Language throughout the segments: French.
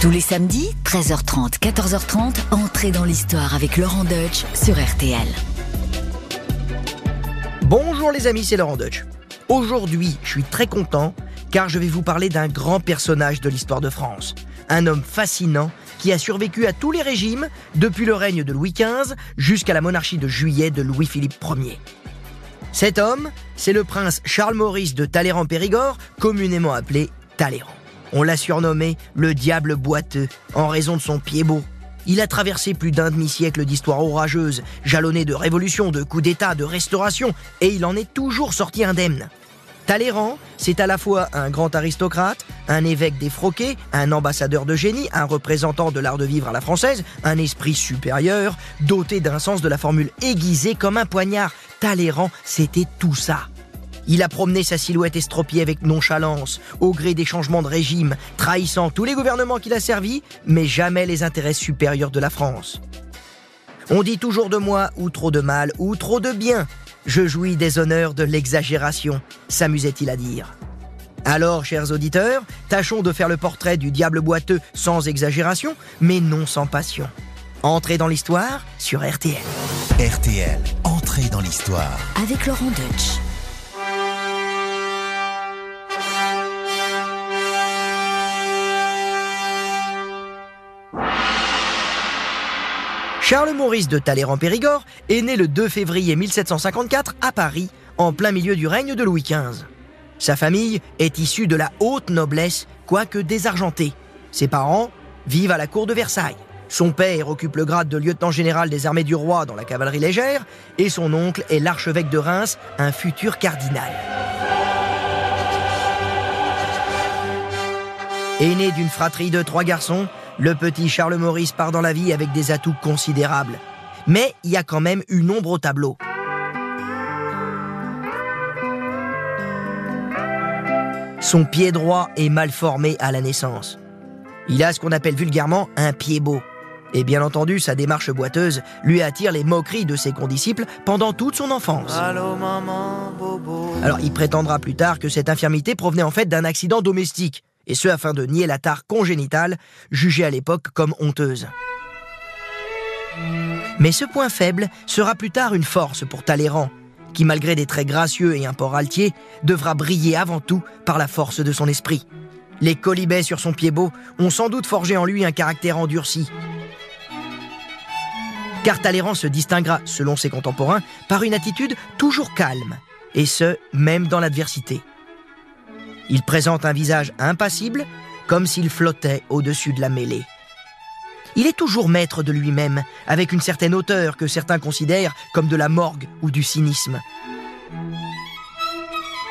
Tous les samedis, 13h30, 14h30, entrez dans l'histoire avec Laurent Deutsch sur RTL. Bonjour les amis, c'est Laurent Deutsch. Aujourd'hui, je suis très content car je vais vous parler d'un grand personnage de l'histoire de France. Un homme fascinant qui a survécu à tous les régimes, depuis le règne de Louis XV jusqu'à la monarchie de juillet de Louis-Philippe Ier. Cet homme, c'est le prince Charles-Maurice de Talleyrand-Périgord, communément appelé Talleyrand. On l'a surnommé le diable boiteux en raison de son pied beau. Il a traversé plus d'un demi-siècle d'histoire orageuse, jalonné de révolutions, de coups d'État, de restauration, et il en est toujours sorti indemne. Talleyrand, c'est à la fois un grand aristocrate, un évêque défroqué, un ambassadeur de génie, un représentant de l'art de vivre à la française, un esprit supérieur, doté d'un sens de la formule aiguisée comme un poignard. Talleyrand, c'était tout ça. Il a promené sa silhouette estropiée avec nonchalance, au gré des changements de régime, trahissant tous les gouvernements qu'il a servis, mais jamais les intérêts supérieurs de la France. On dit toujours de moi ou trop de mal ou trop de bien, je jouis des honneurs de l'exagération, s'amusait-il à dire. Alors, chers auditeurs, tâchons de faire le portrait du diable boiteux sans exagération, mais non sans passion. Entrez dans l'histoire sur RTL. RTL, entrez dans l'histoire. Avec Laurent Deutsch. Charles-Maurice de Talleyrand-Périgord est né le 2 février 1754 à Paris, en plein milieu du règne de Louis XV. Sa famille est issue de la haute noblesse, quoique désargentée. Ses parents vivent à la cour de Versailles. Son père occupe le grade de lieutenant général des armées du roi dans la cavalerie légère, et son oncle est l'archevêque de Reims, un futur cardinal. Aîné d'une fratrie de trois garçons, le petit Charles Maurice part dans la vie avec des atouts considérables. Mais il y a quand même une ombre au tableau. Son pied droit est mal formé à la naissance. Il a ce qu'on appelle vulgairement un pied beau. Et bien entendu, sa démarche boiteuse lui attire les moqueries de ses condisciples pendant toute son enfance. Alors il prétendra plus tard que cette infirmité provenait en fait d'un accident domestique et ce afin de nier la tare congénitale, jugée à l'époque comme honteuse. Mais ce point faible sera plus tard une force pour Talleyrand, qui malgré des traits gracieux et un port altier, devra briller avant tout par la force de son esprit. Les colibets sur son pied beau ont sans doute forgé en lui un caractère endurci. Car Talleyrand se distinguera, selon ses contemporains, par une attitude toujours calme, et ce, même dans l'adversité. Il présente un visage impassible, comme s'il flottait au-dessus de la mêlée. Il est toujours maître de lui-même, avec une certaine hauteur que certains considèrent comme de la morgue ou du cynisme.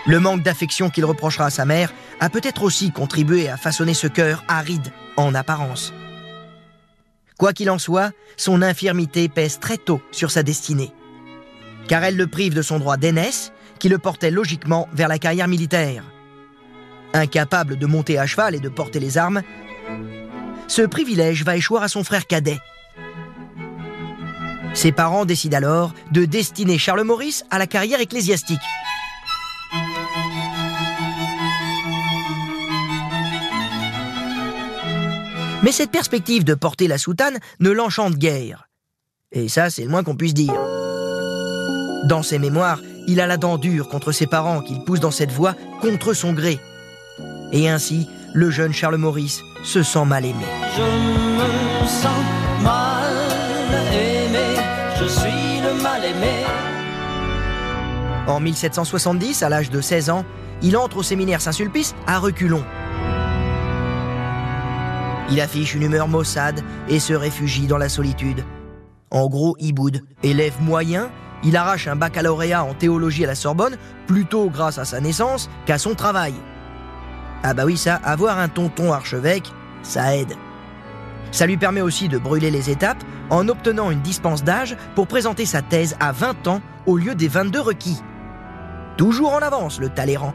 Le manque d'affection qu'il reprochera à sa mère a peut-être aussi contribué à façonner ce cœur aride en apparence. Quoi qu'il en soit, son infirmité pèse très tôt sur sa destinée. Car elle le prive de son droit d'aînesse, qui le portait logiquement vers la carrière militaire. Incapable de monter à cheval et de porter les armes, ce privilège va échoir à son frère cadet. Ses parents décident alors de destiner Charles Maurice à la carrière ecclésiastique. Mais cette perspective de porter la soutane ne l'enchante guère. Et ça, c'est le moins qu'on puisse dire. Dans ses mémoires, il a la dent dure contre ses parents qu'il pousse dans cette voie contre son gré. Et ainsi, le jeune Charles Maurice se sent mal aimé. Je me sens mal aimé, je suis le mal aimé. En 1770, à l'âge de 16 ans, il entre au séminaire Saint-Sulpice à reculons. Il affiche une humeur maussade et se réfugie dans la solitude. En gros, il boude. Élève moyen, il arrache un baccalauréat en théologie à la Sorbonne, plutôt grâce à sa naissance qu'à son travail. Ah bah oui, ça, avoir un tonton archevêque, ça aide. Ça lui permet aussi de brûler les étapes en obtenant une dispense d'âge pour présenter sa thèse à 20 ans au lieu des 22 requis. Toujours en avance, le Talleyrand.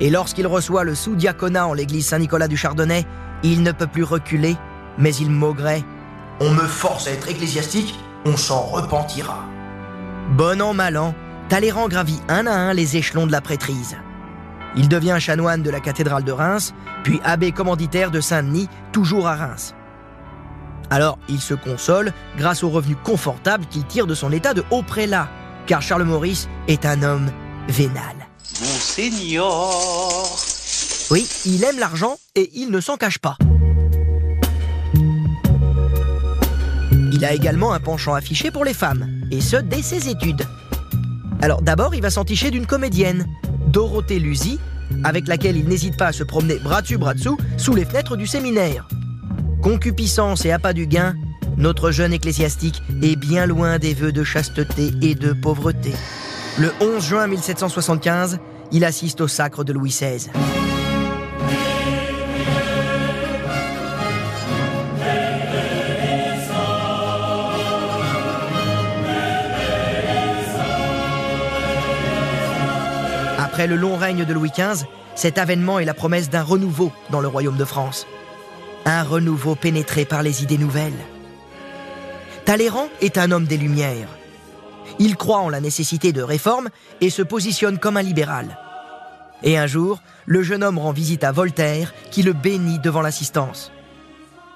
Et lorsqu'il reçoit le sous-diaconat en l'église Saint-Nicolas du Chardonnay, il ne peut plus reculer, mais il maugrait. On me force à être ecclésiastique, on s'en repentira. Bon an, mal an, Talleyrand gravit un à un les échelons de la prêtrise. Il devient chanoine de la cathédrale de Reims, puis abbé commanditaire de Saint-Denis, toujours à Reims. Alors, il se console grâce aux revenus confortables qu'il tire de son état de haut prélat, car Charles Maurice est un homme vénal. Monseigneur Oui, il aime l'argent et il ne s'en cache pas. Il a également un penchant affiché pour les femmes, et ce dès ses études. Alors d'abord, il va s'enticher d'une comédienne, Dorothée Luzy, avec laquelle il n'hésite pas à se promener bras dessus bras dessous sous les fenêtres du séminaire. Concupiscence et appât du gain, notre jeune ecclésiastique est bien loin des vœux de chasteté et de pauvreté. Le 11 juin 1775, il assiste au sacre de Louis XVI. Après le long règne de Louis XV, cet avènement est la promesse d'un renouveau dans le royaume de France. Un renouveau pénétré par les idées nouvelles. Talleyrand est un homme des Lumières. Il croit en la nécessité de réformes et se positionne comme un libéral. Et un jour, le jeune homme rend visite à Voltaire, qui le bénit devant l'assistance.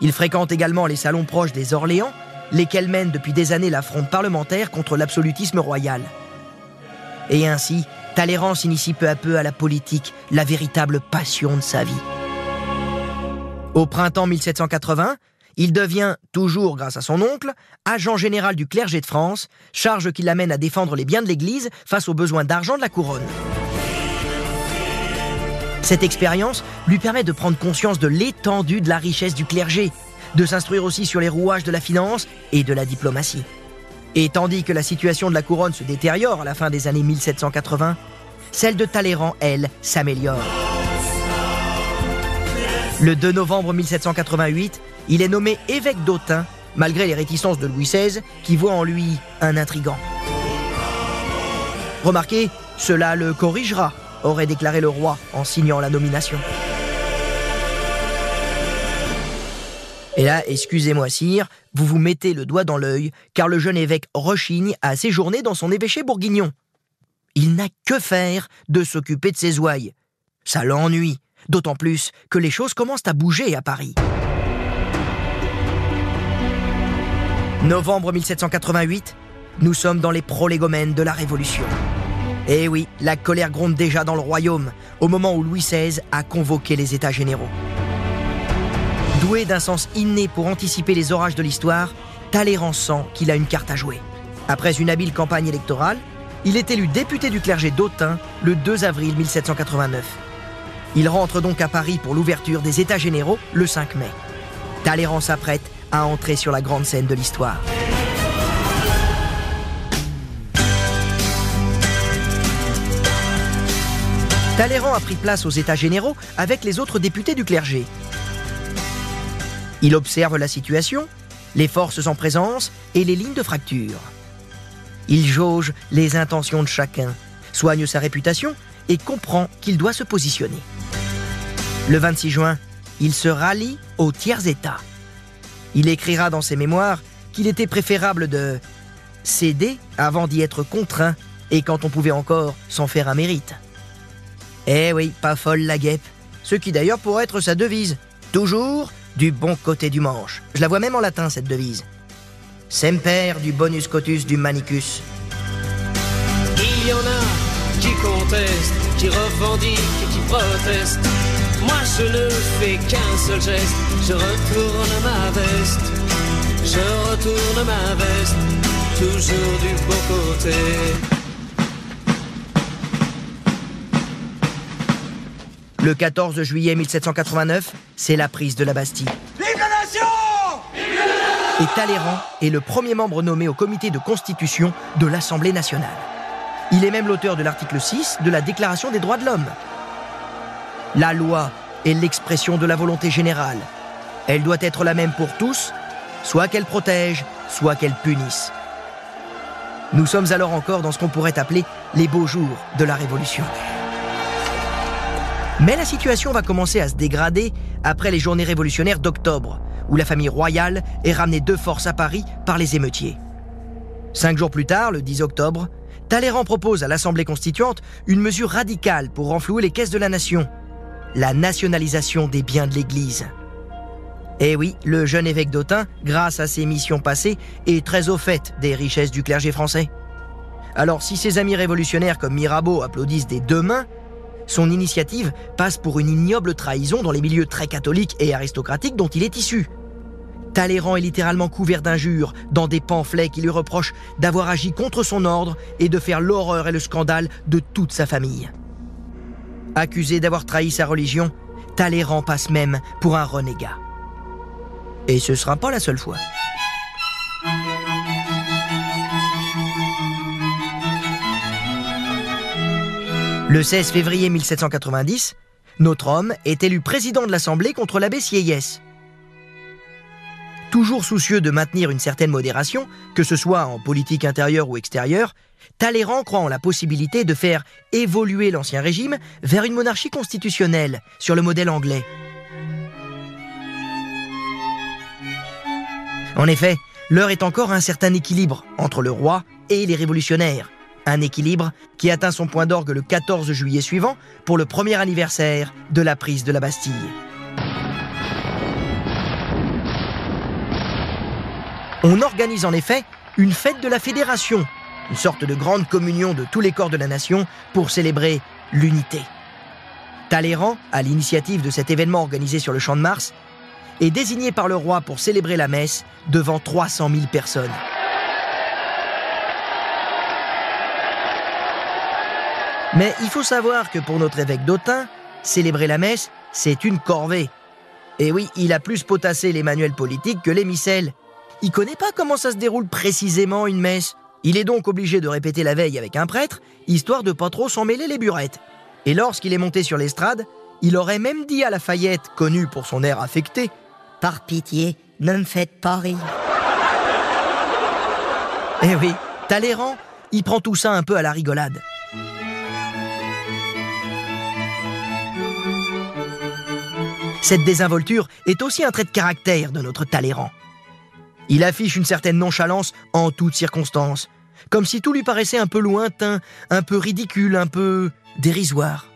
Il fréquente également les salons proches des Orléans, lesquels mènent depuis des années la fronde parlementaire contre l'absolutisme royal. Et ainsi, Talleyrand s'initie peu à peu à la politique, la véritable passion de sa vie. Au printemps 1780, il devient, toujours grâce à son oncle, agent général du clergé de France, charge qui l'amène à défendre les biens de l'Église face aux besoins d'argent de la couronne. Cette expérience lui permet de prendre conscience de l'étendue de la richesse du clergé, de s'instruire aussi sur les rouages de la finance et de la diplomatie. Et tandis que la situation de la couronne se détériore à la fin des années 1780, celle de Talleyrand, elle, s'améliore. Le 2 novembre 1788, il est nommé évêque d'Autun, malgré les réticences de Louis XVI, qui voit en lui un intrigant. Remarquez, cela le corrigera, aurait déclaré le roi en signant la nomination. Et là, excusez-moi sire, vous vous mettez le doigt dans l'œil, car le jeune évêque rechigne à séjourner dans son évêché bourguignon. Il n'a que faire de s'occuper de ses ouailles. Ça l'ennuie, d'autant plus que les choses commencent à bouger à Paris. Novembre 1788, nous sommes dans les prolégomènes de la Révolution. Eh oui, la colère gronde déjà dans le royaume, au moment où Louis XVI a convoqué les États généraux. Doué d'un sens inné pour anticiper les orages de l'histoire, Talleyrand sent qu'il a une carte à jouer. Après une habile campagne électorale, il est élu député du clergé d'Autun le 2 avril 1789. Il rentre donc à Paris pour l'ouverture des États généraux le 5 mai. Talleyrand s'apprête à entrer sur la grande scène de l'histoire. Talleyrand a pris place aux États généraux avec les autres députés du clergé. Il observe la situation, les forces en présence et les lignes de fracture. Il jauge les intentions de chacun, soigne sa réputation et comprend qu'il doit se positionner. Le 26 juin, il se rallie aux tiers États. Il écrira dans ses mémoires qu'il était préférable de céder avant d'y être contraint et quand on pouvait encore s'en faire un mérite. Eh oui, pas folle la guêpe. Ce qui d'ailleurs pourrait être sa devise. Toujours du bon côté du manche. Je la vois même en latin, cette devise. Semper du bonus cotus du manicus. Il y en a qui contestent, qui revendiquent et qui protestent. Moi je ne fais qu'un seul geste, je retourne ma veste. Je retourne ma veste, toujours du bon côté. Le 14 juillet 1789, c'est la prise de la Bastille. Vive la nation Et Talleyrand est le premier membre nommé au comité de constitution de l'Assemblée nationale. Il est même l'auteur de l'article 6 de la Déclaration des droits de l'homme. La loi est l'expression de la volonté générale. Elle doit être la même pour tous, soit qu'elle protège, soit qu'elle punisse. Nous sommes alors encore dans ce qu'on pourrait appeler les beaux jours de la Révolution. Mais la situation va commencer à se dégrader après les journées révolutionnaires d'octobre, où la famille royale est ramenée de force à Paris par les émeutiers. Cinq jours plus tard, le 10 octobre, Talleyrand propose à l'Assemblée constituante une mesure radicale pour renflouer les caisses de la nation, la nationalisation des biens de l'Église. Eh oui, le jeune évêque d'Autun, grâce à ses missions passées, est très au fait des richesses du clergé français. Alors si ses amis révolutionnaires comme Mirabeau applaudissent des deux mains, son initiative passe pour une ignoble trahison dans les milieux très catholiques et aristocratiques dont il est issu. Talleyrand est littéralement couvert d'injures dans des pamphlets qui lui reprochent d'avoir agi contre son ordre et de faire l'horreur et le scandale de toute sa famille. Accusé d'avoir trahi sa religion, Talleyrand passe même pour un renégat. Et ce ne sera pas la seule fois. Le 16 février 1790, notre homme est élu président de l'Assemblée contre l'abbé Sieyès. Toujours soucieux de maintenir une certaine modération, que ce soit en politique intérieure ou extérieure, Talleyrand croit en la possibilité de faire évoluer l'ancien régime vers une monarchie constitutionnelle, sur le modèle anglais. En effet, l'heure est encore un certain équilibre entre le roi et les révolutionnaires. Un équilibre qui atteint son point d'orgue le 14 juillet suivant pour le premier anniversaire de la prise de la Bastille. On organise en effet une fête de la Fédération, une sorte de grande communion de tous les corps de la nation pour célébrer l'unité. Talleyrand, à l'initiative de cet événement organisé sur le Champ de Mars, est désigné par le roi pour célébrer la messe devant 300 000 personnes. Mais il faut savoir que pour notre évêque d'Autun, célébrer la messe, c'est une corvée. Et oui, il a plus potassé les manuels politiques que les missels. Il connaît pas comment ça se déroule précisément une messe. Il est donc obligé de répéter la veille avec un prêtre, histoire de pas trop s'en mêler les burettes. Et lorsqu'il est monté sur l'estrade, il aurait même dit à Lafayette, connu pour son air affecté, Par pitié, ne me faites pas rire. Eh oui, Talleyrand, il prend tout ça un peu à la rigolade. Cette désinvolture est aussi un trait de caractère de notre Talleyrand. Il affiche une certaine nonchalance en toutes circonstances, comme si tout lui paraissait un peu lointain, un peu ridicule, un peu dérisoire.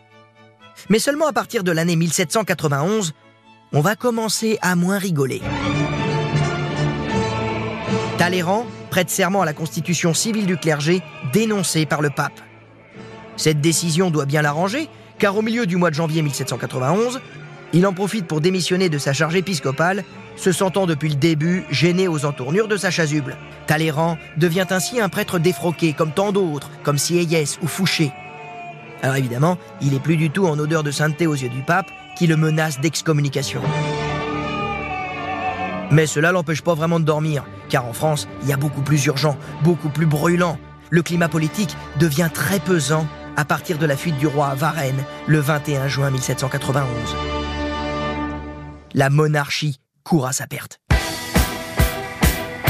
Mais seulement à partir de l'année 1791, on va commencer à moins rigoler. Talleyrand prête serment à la constitution civile du clergé dénoncée par le pape. Cette décision doit bien l'arranger, car au milieu du mois de janvier 1791, il en profite pour démissionner de sa charge épiscopale, se sentant depuis le début gêné aux entournures de sa chasuble. Talleyrand devient ainsi un prêtre défroqué, comme tant d'autres, comme Sieyès ou Fouché. Alors évidemment, il est plus du tout en odeur de sainteté aux yeux du pape, qui le menace d'excommunication. Mais cela l'empêche pas vraiment de dormir, car en France, il y a beaucoup plus urgent, beaucoup plus brûlant. Le climat politique devient très pesant à partir de la fuite du roi à Varennes le 21 juin 1791. La monarchie court à sa perte.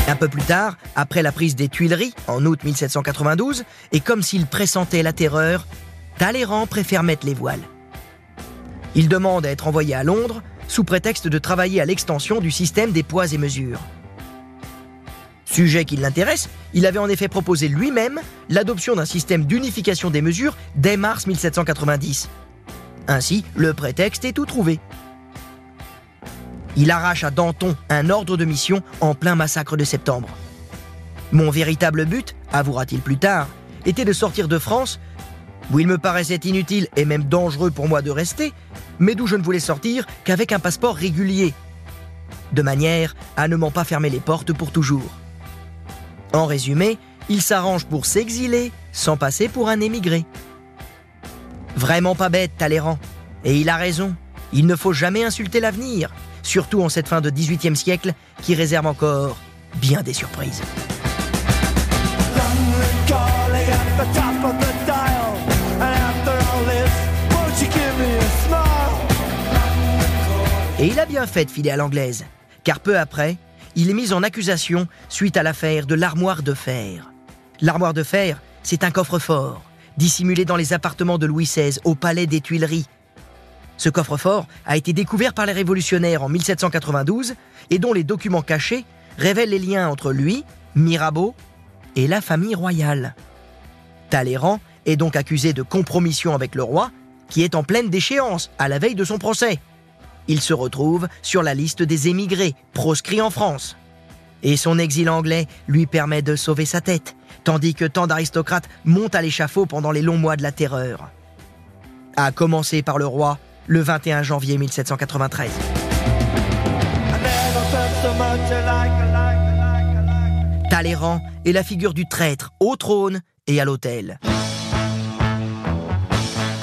Un peu plus tard, après la prise des Tuileries en août 1792, et comme s'il pressentait la terreur, Talleyrand préfère mettre les voiles. Il demande à être envoyé à Londres sous prétexte de travailler à l'extension du système des poids et mesures. Sujet qui l'intéresse, il avait en effet proposé lui-même l'adoption d'un système d'unification des mesures dès mars 1790. Ainsi, le prétexte est tout trouvé. Il arrache à Danton un ordre de mission en plein massacre de septembre. Mon véritable but, avouera-t-il plus tard, était de sortir de France, où il me paraissait inutile et même dangereux pour moi de rester, mais d'où je ne voulais sortir qu'avec un passeport régulier, de manière à ne m'en pas fermer les portes pour toujours. En résumé, il s'arrange pour s'exiler sans passer pour un émigré. Vraiment pas bête, Talleyrand. Et il a raison, il ne faut jamais insulter l'avenir, surtout en cette fin de 18e siècle qui réserve encore bien des surprises. Et il a bien fait de filer à l'anglaise, car peu après, il est mis en accusation suite à l'affaire de l'armoire de fer. L'armoire de fer, c'est un coffre-fort, dissimulé dans les appartements de Louis XVI au palais des Tuileries. Ce coffre-fort a été découvert par les révolutionnaires en 1792 et dont les documents cachés révèlent les liens entre lui, Mirabeau et la famille royale. Talleyrand est donc accusé de compromission avec le roi, qui est en pleine déchéance à la veille de son procès. Il se retrouve sur la liste des émigrés proscrits en France. Et son exil anglais lui permet de sauver sa tête, tandis que tant d'aristocrates montent à l'échafaud pendant les longs mois de la terreur. À commencer par le roi, le 21 janvier 1793. Talleyrand est la figure du traître au trône et à l'autel.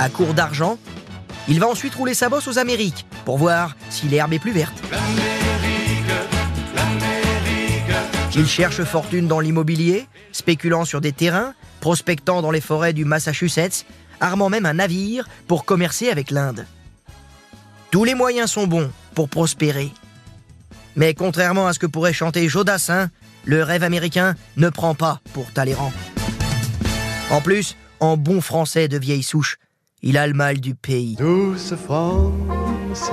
À court d'argent, il va ensuite rouler sa bosse aux Amériques pour voir si l'herbe est plus verte. Il cherche fortune dans l'immobilier, spéculant sur des terrains, prospectant dans les forêts du Massachusetts, armant même un navire pour commercer avec l'Inde. Tous les moyens sont bons pour prospérer. Mais contrairement à ce que pourrait chanter Jodassin, le rêve américain ne prend pas pour Talleyrand. En plus, en bon français de vieille souche, il a le mal du pays. Douce France,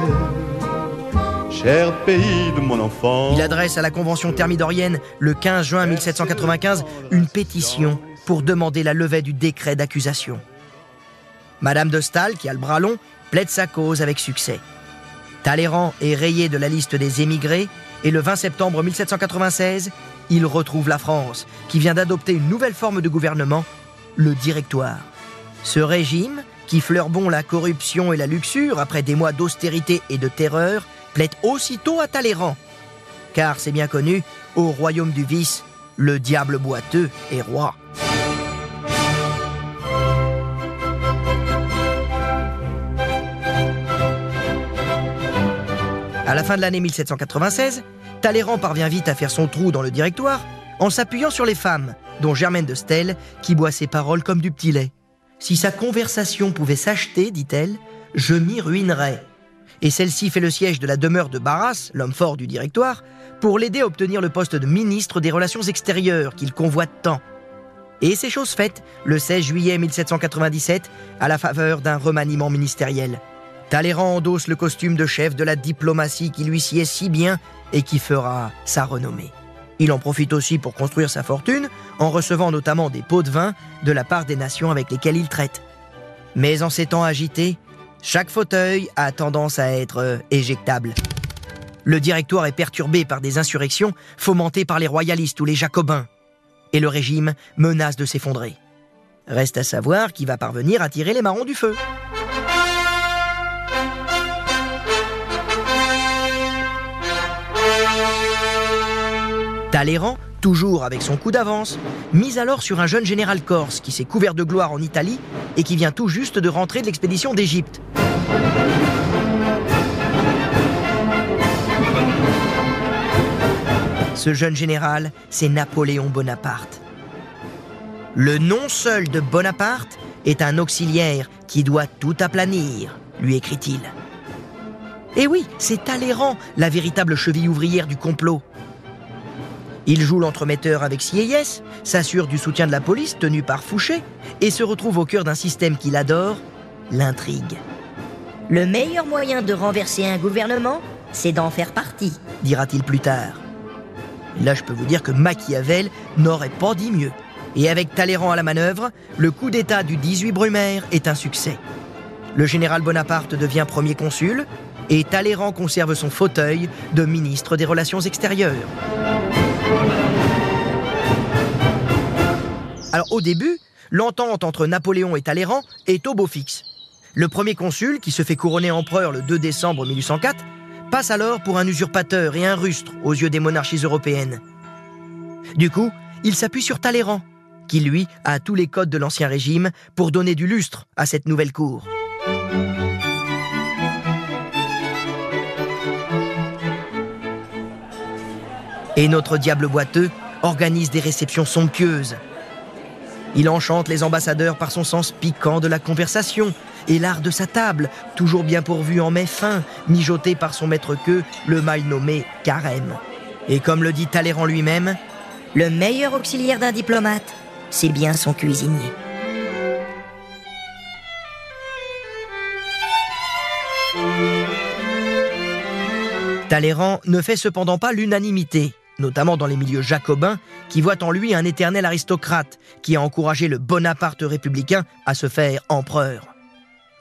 cher pays de mon enfant. Il adresse à la Convention thermidorienne le 15 juin 1795 une pétition pour demander la levée du décret d'accusation. Madame de Staël, qui a le bras long, plaide sa cause avec succès. Talleyrand est rayé de la liste des émigrés et le 20 septembre 1796, il retrouve la France, qui vient d'adopter une nouvelle forme de gouvernement, le directoire. Ce régime, qui fleure bon la corruption et la luxure après des mois d'austérité et de terreur, plaît aussitôt à Talleyrand. Car c'est bien connu, au royaume du vice, le diable boiteux est roi. À la fin de l'année 1796, Talleyrand parvient vite à faire son trou dans le directoire en s'appuyant sur les femmes, dont Germaine de Stel, qui boit ses paroles comme du petit lait. Si sa conversation pouvait s'acheter, dit-elle, je m'y ruinerais. Et celle-ci fait le siège de la demeure de Barras, l'homme fort du directoire, pour l'aider à obtenir le poste de ministre des Relations extérieures qu'il convoite tant. Et c'est chose faite le 16 juillet 1797 à la faveur d'un remaniement ministériel. Talleyrand endosse le costume de chef de la diplomatie qui lui sied si bien et qui fera sa renommée. Il en profite aussi pour construire sa fortune en recevant notamment des pots de vin de la part des nations avec lesquelles il traite. Mais en ces temps agités, chaque fauteuil a tendance à être euh, éjectable. Le directoire est perturbé par des insurrections fomentées par les royalistes ou les jacobins, et le régime menace de s'effondrer. Reste à savoir qui va parvenir à tirer les marrons du feu. Talleyrand, toujours avec son coup d'avance, mise alors sur un jeune général corse qui s'est couvert de gloire en Italie et qui vient tout juste de rentrer de l'expédition d'Égypte. Ce jeune général, c'est Napoléon Bonaparte. Le nom seul de Bonaparte est un auxiliaire qui doit tout aplanir, lui écrit-il. Et oui, c'est Talleyrand, la véritable cheville ouvrière du complot. Il joue l'entremetteur avec Sieyès, s'assure du soutien de la police tenu par Fouché et se retrouve au cœur d'un système qu'il adore, l'intrigue. Le meilleur moyen de renverser un gouvernement, c'est d'en faire partie. dira-t-il plus tard. Là, je peux vous dire que Machiavel n'aurait pas dit mieux. Et avec Talleyrand à la manœuvre, le coup d'État du 18 Brumaire est un succès. Le général Bonaparte devient premier consul et Talleyrand conserve son fauteuil de ministre des Relations extérieures. Alors au début, l'entente entre Napoléon et Talleyrand est au beau fixe. Le premier consul, qui se fait couronner empereur le 2 décembre 1804, passe alors pour un usurpateur et un rustre aux yeux des monarchies européennes. Du coup, il s'appuie sur Talleyrand, qui lui a tous les codes de l'ancien régime pour donner du lustre à cette nouvelle cour. Et notre diable boiteux organise des réceptions somptueuses. Il enchante les ambassadeurs par son sens piquant de la conversation et l'art de sa table, toujours bien pourvu en mets fins, mijoté par son maître queue, le mal nommé carême. Et comme le dit Talleyrand lui-même, Le meilleur auxiliaire d'un diplomate, c'est bien son cuisinier. Talleyrand ne fait cependant pas l'unanimité notamment dans les milieux jacobins, qui voient en lui un éternel aristocrate qui a encouragé le Bonaparte républicain à se faire empereur.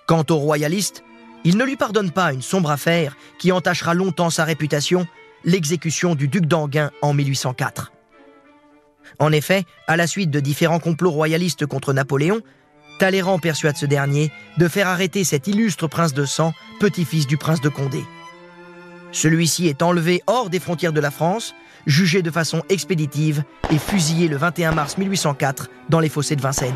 Quant aux royalistes, ils ne lui pardonnent pas une sombre affaire qui entachera longtemps sa réputation, l'exécution du duc d'Anguin en 1804. En effet, à la suite de différents complots royalistes contre Napoléon, Talleyrand persuade ce dernier de faire arrêter cet illustre prince de sang, petit-fils du prince de Condé. Celui-ci est enlevé hors des frontières de la France, jugé de façon expéditive et fusillé le 21 mars 1804 dans les fossés de Vincennes.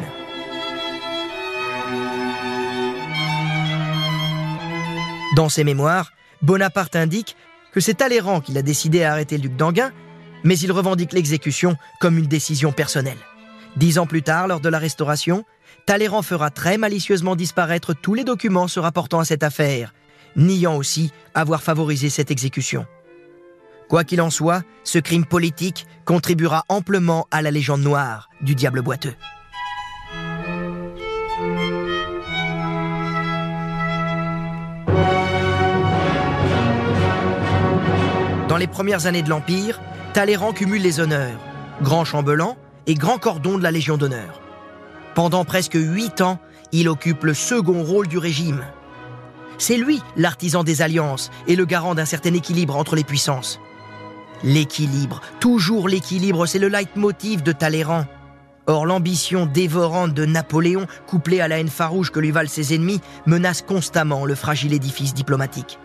Dans ses mémoires, Bonaparte indique que c'est Talleyrand qui l'a décidé à arrêter le duc d'Anguin, mais il revendique l'exécution comme une décision personnelle. Dix ans plus tard, lors de la Restauration, Talleyrand fera très malicieusement disparaître tous les documents se rapportant à cette affaire, niant aussi avoir favorisé cette exécution. Quoi qu'il en soit, ce crime politique contribuera amplement à la légende noire du diable boiteux. Dans les premières années de l'Empire, Talleyrand cumule les honneurs, grand chambellan et grand cordon de la Légion d'honneur. Pendant presque huit ans, il occupe le second rôle du régime. C'est lui l'artisan des alliances et le garant d'un certain équilibre entre les puissances. L'équilibre, toujours l'équilibre, c'est le leitmotiv de Talleyrand. Or, l'ambition dévorante de Napoléon, couplée à la haine farouche que lui valent ses ennemis, menace constamment le fragile édifice diplomatique.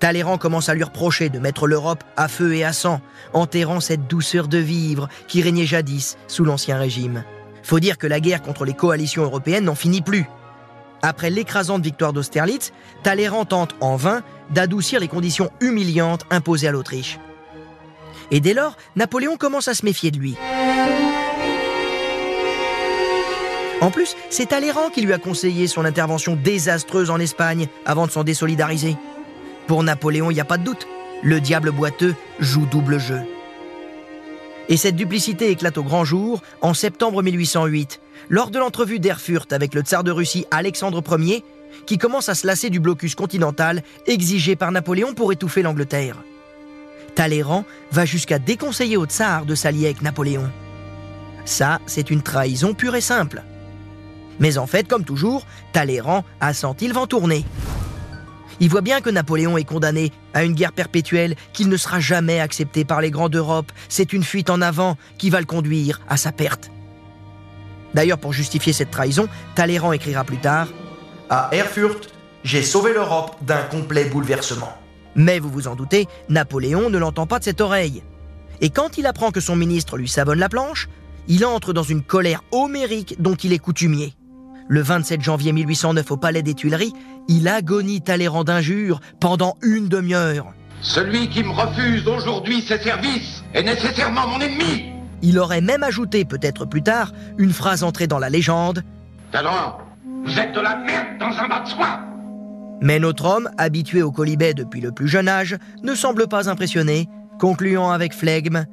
Talleyrand commence à lui reprocher de mettre l'Europe à feu et à sang, enterrant cette douceur de vivre qui régnait jadis sous l'Ancien Régime. Faut dire que la guerre contre les coalitions européennes n'en finit plus. Après l'écrasante victoire d'Austerlitz, Talleyrand tente en vain d'adoucir les conditions humiliantes imposées à l'Autriche. Et dès lors, Napoléon commence à se méfier de lui. En plus, c'est Talleyrand qui lui a conseillé son intervention désastreuse en Espagne avant de s'en désolidariser. Pour Napoléon, il n'y a pas de doute, le diable boiteux joue double jeu. Et cette duplicité éclate au grand jour en septembre 1808, lors de l'entrevue d'Erfurt avec le tsar de Russie Alexandre Ier, qui commence à se lasser du blocus continental exigé par Napoléon pour étouffer l'Angleterre. Talleyrand va jusqu'à déconseiller au tsar de s'allier avec Napoléon. Ça, c'est une trahison pure et simple. Mais en fait, comme toujours, Talleyrand a senti le vent tourner. Il voit bien que Napoléon est condamné à une guerre perpétuelle qu'il ne sera jamais accepté par les grands d'Europe. C'est une fuite en avant qui va le conduire à sa perte. D'ailleurs, pour justifier cette trahison, Talleyrand écrira plus tard À Erfurt, j'ai sauvé l'Europe d'un complet bouleversement. Mais vous vous en doutez, Napoléon ne l'entend pas de cette oreille. Et quand il apprend que son ministre lui savonne la planche, il entre dans une colère homérique dont il est coutumier. Le 27 janvier 1809 au Palais des Tuileries, il agonie Talleyrand d'injures pendant une demi-heure. Celui qui me refuse aujourd'hui ses services est nécessairement mon ennemi. Il aurait même ajouté, peut-être plus tard, une phrase entrée dans la légende. Talleyrand, vous êtes de la merde dans un bas de soie. Mais notre homme, habitué au colibet depuis le plus jeune âge, ne semble pas impressionné, concluant avec flegme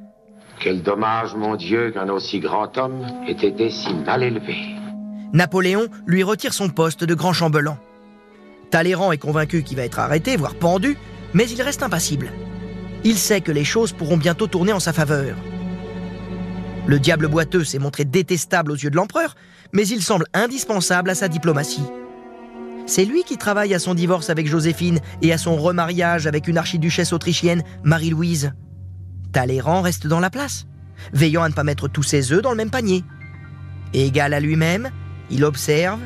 Quel dommage, mon Dieu, qu'un aussi grand homme ait été si mal élevé. Napoléon lui retire son poste de grand chambellan. Talleyrand est convaincu qu'il va être arrêté, voire pendu, mais il reste impassible. Il sait que les choses pourront bientôt tourner en sa faveur. Le diable boiteux s'est montré détestable aux yeux de l'empereur, mais il semble indispensable à sa diplomatie. C'est lui qui travaille à son divorce avec Joséphine et à son remariage avec une archiduchesse autrichienne, Marie-Louise. Talleyrand reste dans la place, veillant à ne pas mettre tous ses œufs dans le même panier. Égal à lui-même, il observe,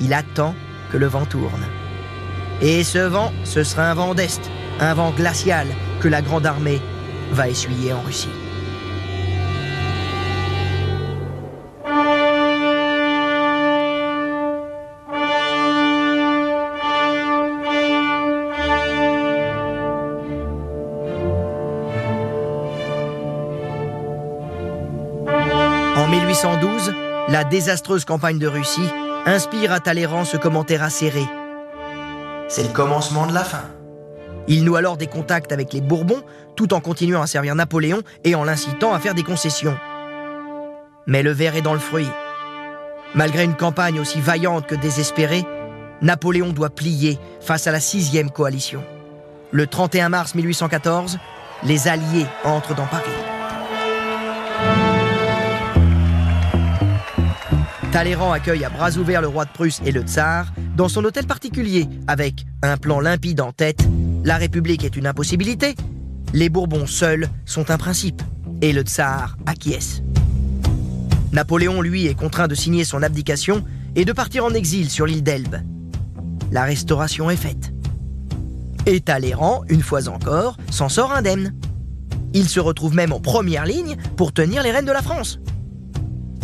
il attend que le vent tourne. Et ce vent, ce sera un vent d'Est, un vent glacial que la grande armée va essuyer en Russie. La désastreuse campagne de Russie inspire à Talleyrand ce commentaire acéré. C'est le commencement de la fin. Il noue alors des contacts avec les Bourbons tout en continuant à servir Napoléon et en l'incitant à faire des concessions. Mais le verre est dans le fruit. Malgré une campagne aussi vaillante que désespérée, Napoléon doit plier face à la sixième coalition. Le 31 mars 1814, les Alliés entrent dans Paris. Talleyrand accueille à bras ouverts le roi de Prusse et le tsar dans son hôtel particulier avec un plan limpide en tête. La République est une impossibilité. Les Bourbons seuls sont un principe. Et le tsar acquiesce. Napoléon, lui, est contraint de signer son abdication et de partir en exil sur l'île d'Elbe. La restauration est faite. Et Talleyrand, une fois encore, s'en sort indemne. Il se retrouve même en première ligne pour tenir les rênes de la France.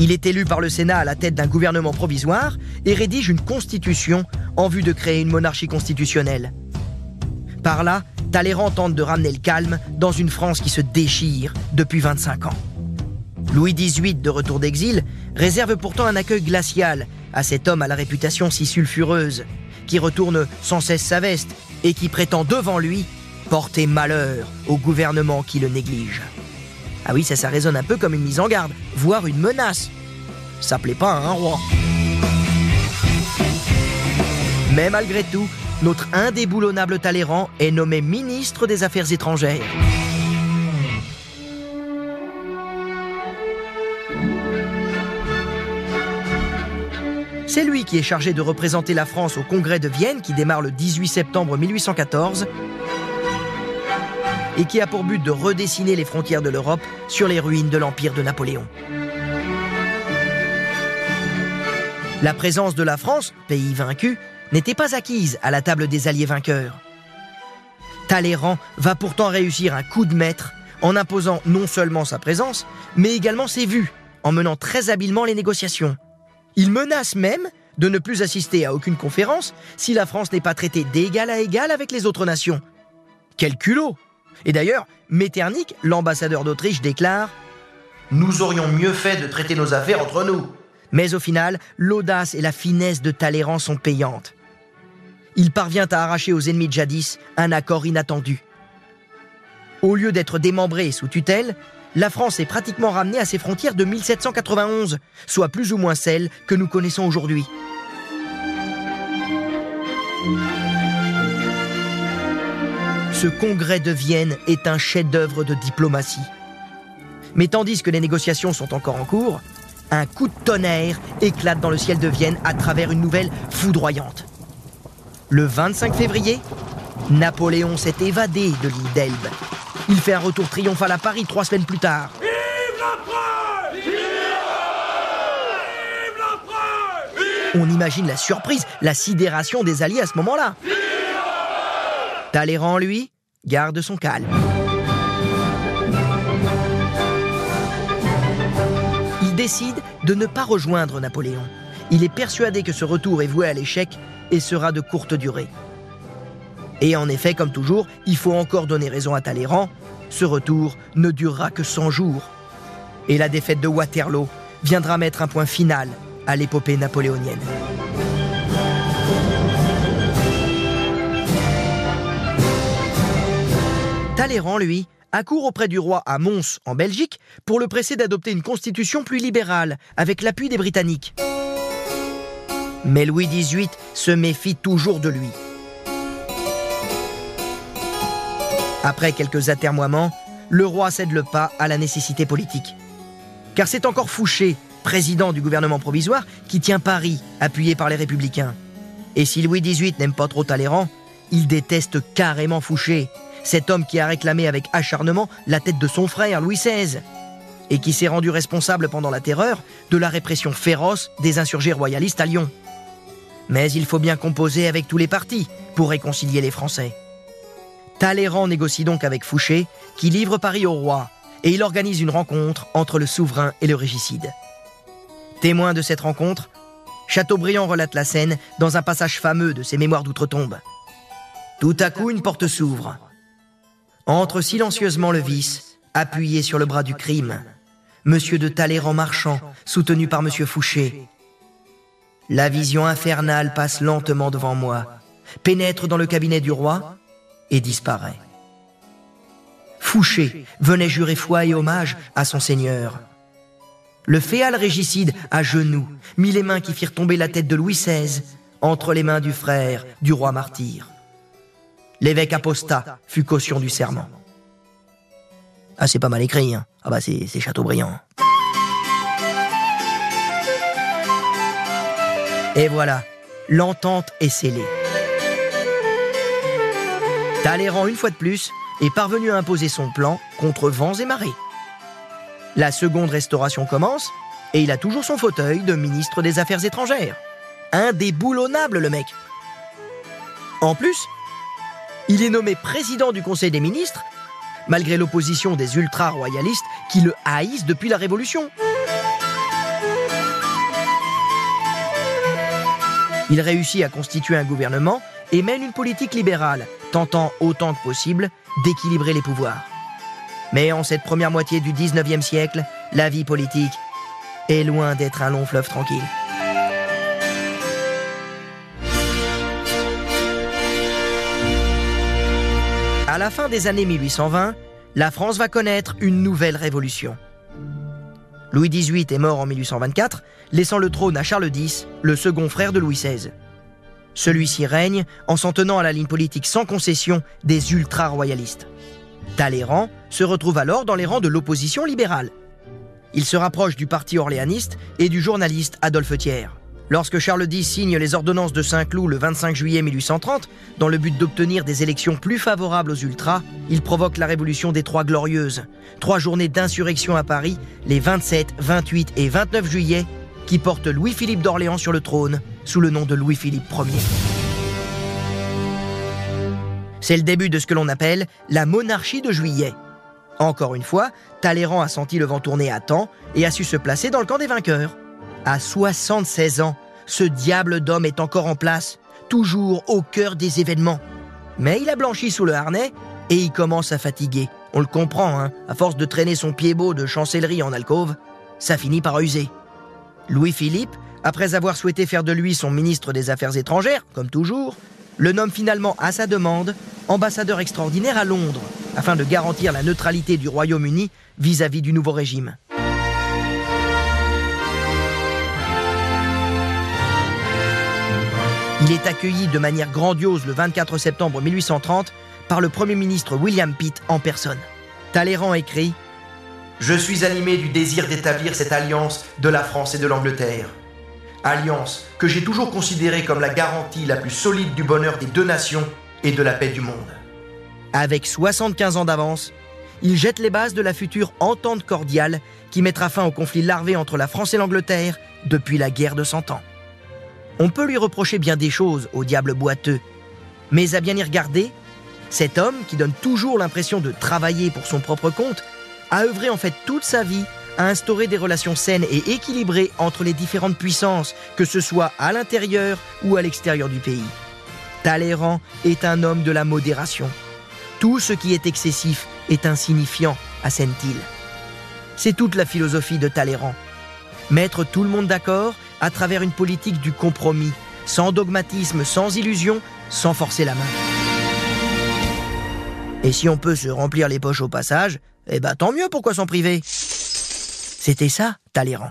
Il est élu par le Sénat à la tête d'un gouvernement provisoire et rédige une constitution en vue de créer une monarchie constitutionnelle. Par là, Talleyrand tente de ramener le calme dans une France qui se déchire depuis 25 ans. Louis XVIII, de retour d'exil, réserve pourtant un accueil glacial à cet homme à la réputation si sulfureuse, qui retourne sans cesse sa veste et qui prétend devant lui porter malheur au gouvernement qui le néglige. Ah oui, ça, ça résonne un peu comme une mise en garde, voire une menace. Ça plaît pas à un roi. Mais malgré tout, notre indéboulonnable Talleyrand est nommé ministre des Affaires étrangères. C'est lui qui est chargé de représenter la France au Congrès de Vienne qui démarre le 18 septembre 1814 et qui a pour but de redessiner les frontières de l'Europe sur les ruines de l'Empire de Napoléon. La présence de la France, pays vaincu, n'était pas acquise à la table des alliés vainqueurs. Talleyrand va pourtant réussir un coup de maître en imposant non seulement sa présence, mais également ses vues, en menant très habilement les négociations. Il menace même de ne plus assister à aucune conférence si la France n'est pas traitée d'égal à égal avec les autres nations. Quel culot Et d'ailleurs, Metternich, l'ambassadeur d'Autriche, déclare Nous aurions mieux fait de traiter nos affaires entre nous. Mais au final, l'audace et la finesse de Talleyrand sont payantes. Il parvient à arracher aux ennemis de jadis un accord inattendu. Au lieu d'être démembré sous tutelle, la France est pratiquement ramenée à ses frontières de 1791, soit plus ou moins celles que nous connaissons aujourd'hui. Ce congrès de Vienne est un chef-d'œuvre de diplomatie. Mais tandis que les négociations sont encore en cours, un coup de tonnerre éclate dans le ciel de Vienne à travers une nouvelle foudroyante. Le 25 février, Napoléon s'est évadé de l'île d'Elbe. Il fait un retour triomphal à Paris trois semaines plus tard. On imagine la surprise, la sidération des Alliés à ce moment-là. Talleyrand, lui, garde son calme. Il décide de ne pas rejoindre Napoléon. Il est persuadé que ce retour est voué à l'échec et sera de courte durée. Et en effet, comme toujours, il faut encore donner raison à Talleyrand. Ce retour ne durera que 100 jours. Et la défaite de Waterloo viendra mettre un point final à l'épopée napoléonienne. Talleyrand, lui, accourt auprès du roi à Mons, en Belgique, pour le presser d'adopter une constitution plus libérale, avec l'appui des Britanniques. Mais Louis XVIII se méfie toujours de lui. Après quelques atermoiements, le roi cède le pas à la nécessité politique. Car c'est encore Fouché, président du gouvernement provisoire, qui tient Paris, appuyé par les républicains. Et si Louis XVIII n'aime pas trop Talleyrand, il déteste carrément Fouché, cet homme qui a réclamé avec acharnement la tête de son frère Louis XVI, et qui s'est rendu responsable pendant la terreur de la répression féroce des insurgés royalistes à Lyon. Mais il faut bien composer avec tous les partis pour réconcilier les Français. Talleyrand négocie donc avec Fouché, qui livre Paris au roi, et il organise une rencontre entre le souverain et le régicide. Témoin de cette rencontre, Chateaubriand relate la scène dans un passage fameux de ses Mémoires d'outre-tombe. Tout à coup, une porte s'ouvre. Entre silencieusement le vice, appuyé sur le bras du crime. Monsieur de Talleyrand marchand, soutenu par Monsieur Fouché. La vision infernale passe lentement devant moi, pénètre dans le cabinet du roi et disparaît. Fouché venait jurer foi et hommage à son seigneur. Le féal régicide, à genoux, mit les mains qui firent tomber la tête de Louis XVI entre les mains du frère du roi martyr. L'évêque apostat fut caution du serment. Ah, c'est pas mal écrit, hein. Ah bah c'est Chateaubriand. Et voilà, l'entente est scellée. Talleyrand, une fois de plus, est parvenu à imposer son plan contre vents et marées. La seconde restauration commence et il a toujours son fauteuil de ministre des Affaires étrangères. Indéboulonnable le mec. En plus, il est nommé président du Conseil des ministres, malgré l'opposition des ultra-royalistes qui le haïssent depuis la Révolution. Il réussit à constituer un gouvernement et mène une politique libérale, tentant autant que possible d'équilibrer les pouvoirs. Mais en cette première moitié du 19e siècle, la vie politique est loin d'être un long fleuve tranquille. À la fin des années 1820, la France va connaître une nouvelle révolution. Louis XVIII est mort en 1824, laissant le trône à Charles X, le second frère de Louis XVI. Celui-ci règne en s'en tenant à la ligne politique sans concession des ultra-royalistes. Talleyrand se retrouve alors dans les rangs de l'opposition libérale. Il se rapproche du parti orléaniste et du journaliste Adolphe Thiers. Lorsque Charles X signe les ordonnances de Saint-Cloud le 25 juillet 1830, dans le but d'obtenir des élections plus favorables aux ultras, il provoque la révolution des Trois Glorieuses. Trois journées d'insurrection à Paris, les 27, 28 et 29 juillet, qui portent Louis-Philippe d'Orléans sur le trône, sous le nom de Louis-Philippe Ier. C'est le début de ce que l'on appelle la monarchie de juillet. Encore une fois, Talleyrand a senti le vent tourner à temps et a su se placer dans le camp des vainqueurs. À 76 ans, ce diable d'homme est encore en place, toujours au cœur des événements. Mais il a blanchi sous le harnais et il commence à fatiguer. On le comprend, hein, à force de traîner son pied beau de chancellerie en alcôve, ça finit par user. Louis-Philippe, après avoir souhaité faire de lui son ministre des Affaires étrangères, comme toujours, le nomme finalement à sa demande ambassadeur extraordinaire à Londres, afin de garantir la neutralité du Royaume-Uni vis-à-vis du nouveau régime. Il est accueilli de manière grandiose le 24 septembre 1830 par le Premier ministre William Pitt en personne. Talleyrand écrit Je suis animé du désir d'établir cette alliance de la France et de l'Angleterre. Alliance que j'ai toujours considérée comme la garantie la plus solide du bonheur des deux nations et de la paix du monde. Avec 75 ans d'avance, il jette les bases de la future entente cordiale qui mettra fin au conflit larvé entre la France et l'Angleterre depuis la guerre de Cent Ans. On peut lui reprocher bien des choses au diable boiteux, mais à bien y regarder, cet homme, qui donne toujours l'impression de travailler pour son propre compte, a œuvré en fait toute sa vie à instaurer des relations saines et équilibrées entre les différentes puissances, que ce soit à l'intérieur ou à l'extérieur du pays. Talleyrand est un homme de la modération. Tout ce qui est excessif est insignifiant, assène-t-il. C'est toute la philosophie de Talleyrand. Mettre tout le monde d'accord à travers une politique du compromis, sans dogmatisme, sans illusion, sans forcer la main. Et si on peut se remplir les poches au passage, eh ben tant mieux, pourquoi s'en priver? C'était ça, Talleyrand.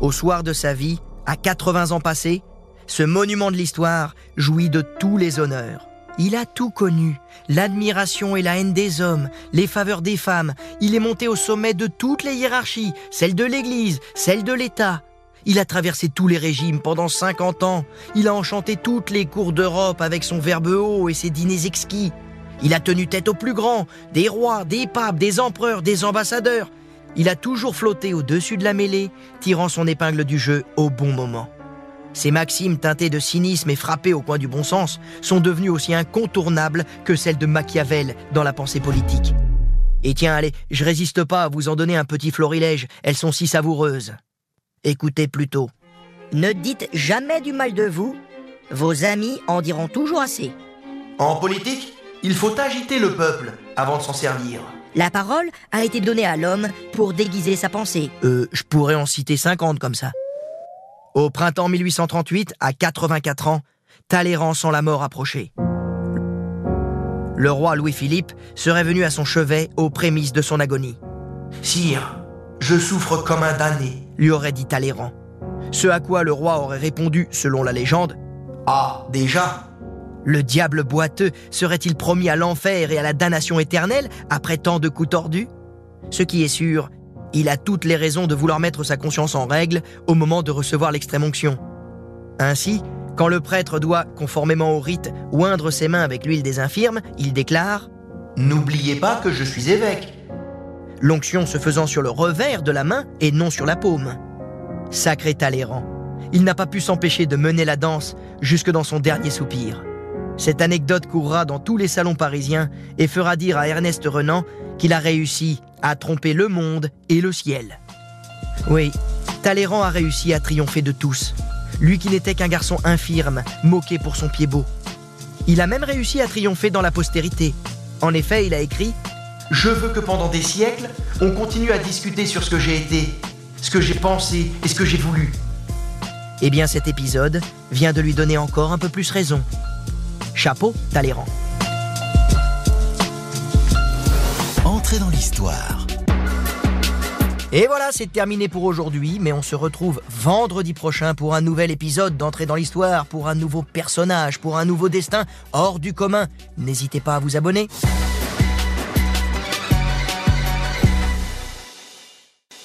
Au soir de sa vie, à 80 ans passés, ce monument de l'histoire jouit de tous les honneurs. Il a tout connu, l'admiration et la haine des hommes, les faveurs des femmes. Il est monté au sommet de toutes les hiérarchies, celle de l'Église, celle de l'État. Il a traversé tous les régimes pendant 50 ans. Il a enchanté toutes les cours d'Europe avec son verbe haut et ses dîners exquis. Il a tenu tête aux plus grands, des rois, des papes, des empereurs, des ambassadeurs. Il a toujours flotté au-dessus de la mêlée, tirant son épingle du jeu au bon moment. Ces maximes teintées de cynisme et frappées au coin du bon sens sont devenues aussi incontournables que celles de Machiavel dans la pensée politique. Et tiens, allez, je résiste pas à vous en donner un petit florilège, elles sont si savoureuses. Écoutez plutôt. Ne dites jamais du mal de vous, vos amis en diront toujours assez. En politique, il faut agiter le peuple avant de s'en servir. La parole a été donnée à l'homme pour déguiser sa pensée. Euh, je pourrais en citer 50 comme ça. Au printemps 1838, à 84 ans, Talleyrand sent la mort approcher. Le roi Louis-Philippe serait venu à son chevet aux prémices de son agonie. Sire, Je souffre comme un damné, lui aurait dit Talleyrand. Ce à quoi le roi aurait répondu, selon la légende Ah, déjà Le diable boiteux serait-il promis à l'enfer et à la damnation éternelle après tant de coups tordus? Ce qui est sûr, il a toutes les raisons de vouloir mettre sa conscience en règle au moment de recevoir l'extrême onction. Ainsi, quand le prêtre doit, conformément au rite, oindre ses mains avec l'huile des infirmes, il déclare ⁇ N'oubliez pas que je suis évêque ⁇ L'onction se faisant sur le revers de la main et non sur la paume. Sacré Talleyrand, il n'a pas pu s'empêcher de mener la danse jusque dans son dernier soupir. Cette anecdote courra dans tous les salons parisiens et fera dire à Ernest Renan qu'il a réussi à tromper le monde et le ciel. Oui, Talleyrand a réussi à triompher de tous, lui qui n'était qu'un garçon infirme, moqué pour son pied beau. Il a même réussi à triompher dans la postérité. En effet, il a écrit Je veux que pendant des siècles, on continue à discuter sur ce que j'ai été, ce que j'ai pensé et ce que j'ai voulu. Eh bien, cet épisode vient de lui donner encore un peu plus raison. Chapeau, Talleyrand. Dans l'histoire. Et voilà, c'est terminé pour aujourd'hui, mais on se retrouve vendredi prochain pour un nouvel épisode d'Entrée dans l'Histoire, pour un nouveau personnage, pour un nouveau destin hors du commun. N'hésitez pas à vous abonner.